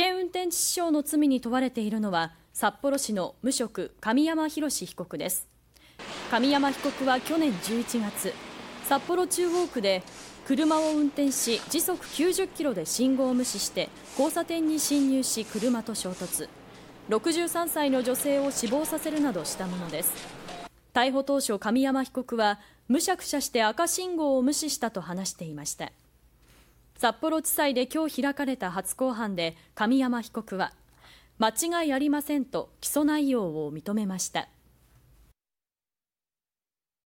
険運転致死傷の罪に問われているのは札幌市の無職神山博被告です。神山被告は去年11月札幌中央区で車を運転し時速90キロで信号を無視して交差点に進入し車と衝突。63歳の女性を死亡させるなどしたものです。逮捕当初神山被告はむしゃくしゃして赤信号を無視したと話していました。札幌地裁で今日開かれた初公判で神山被告は間違いありませんと起訴内容を認めました。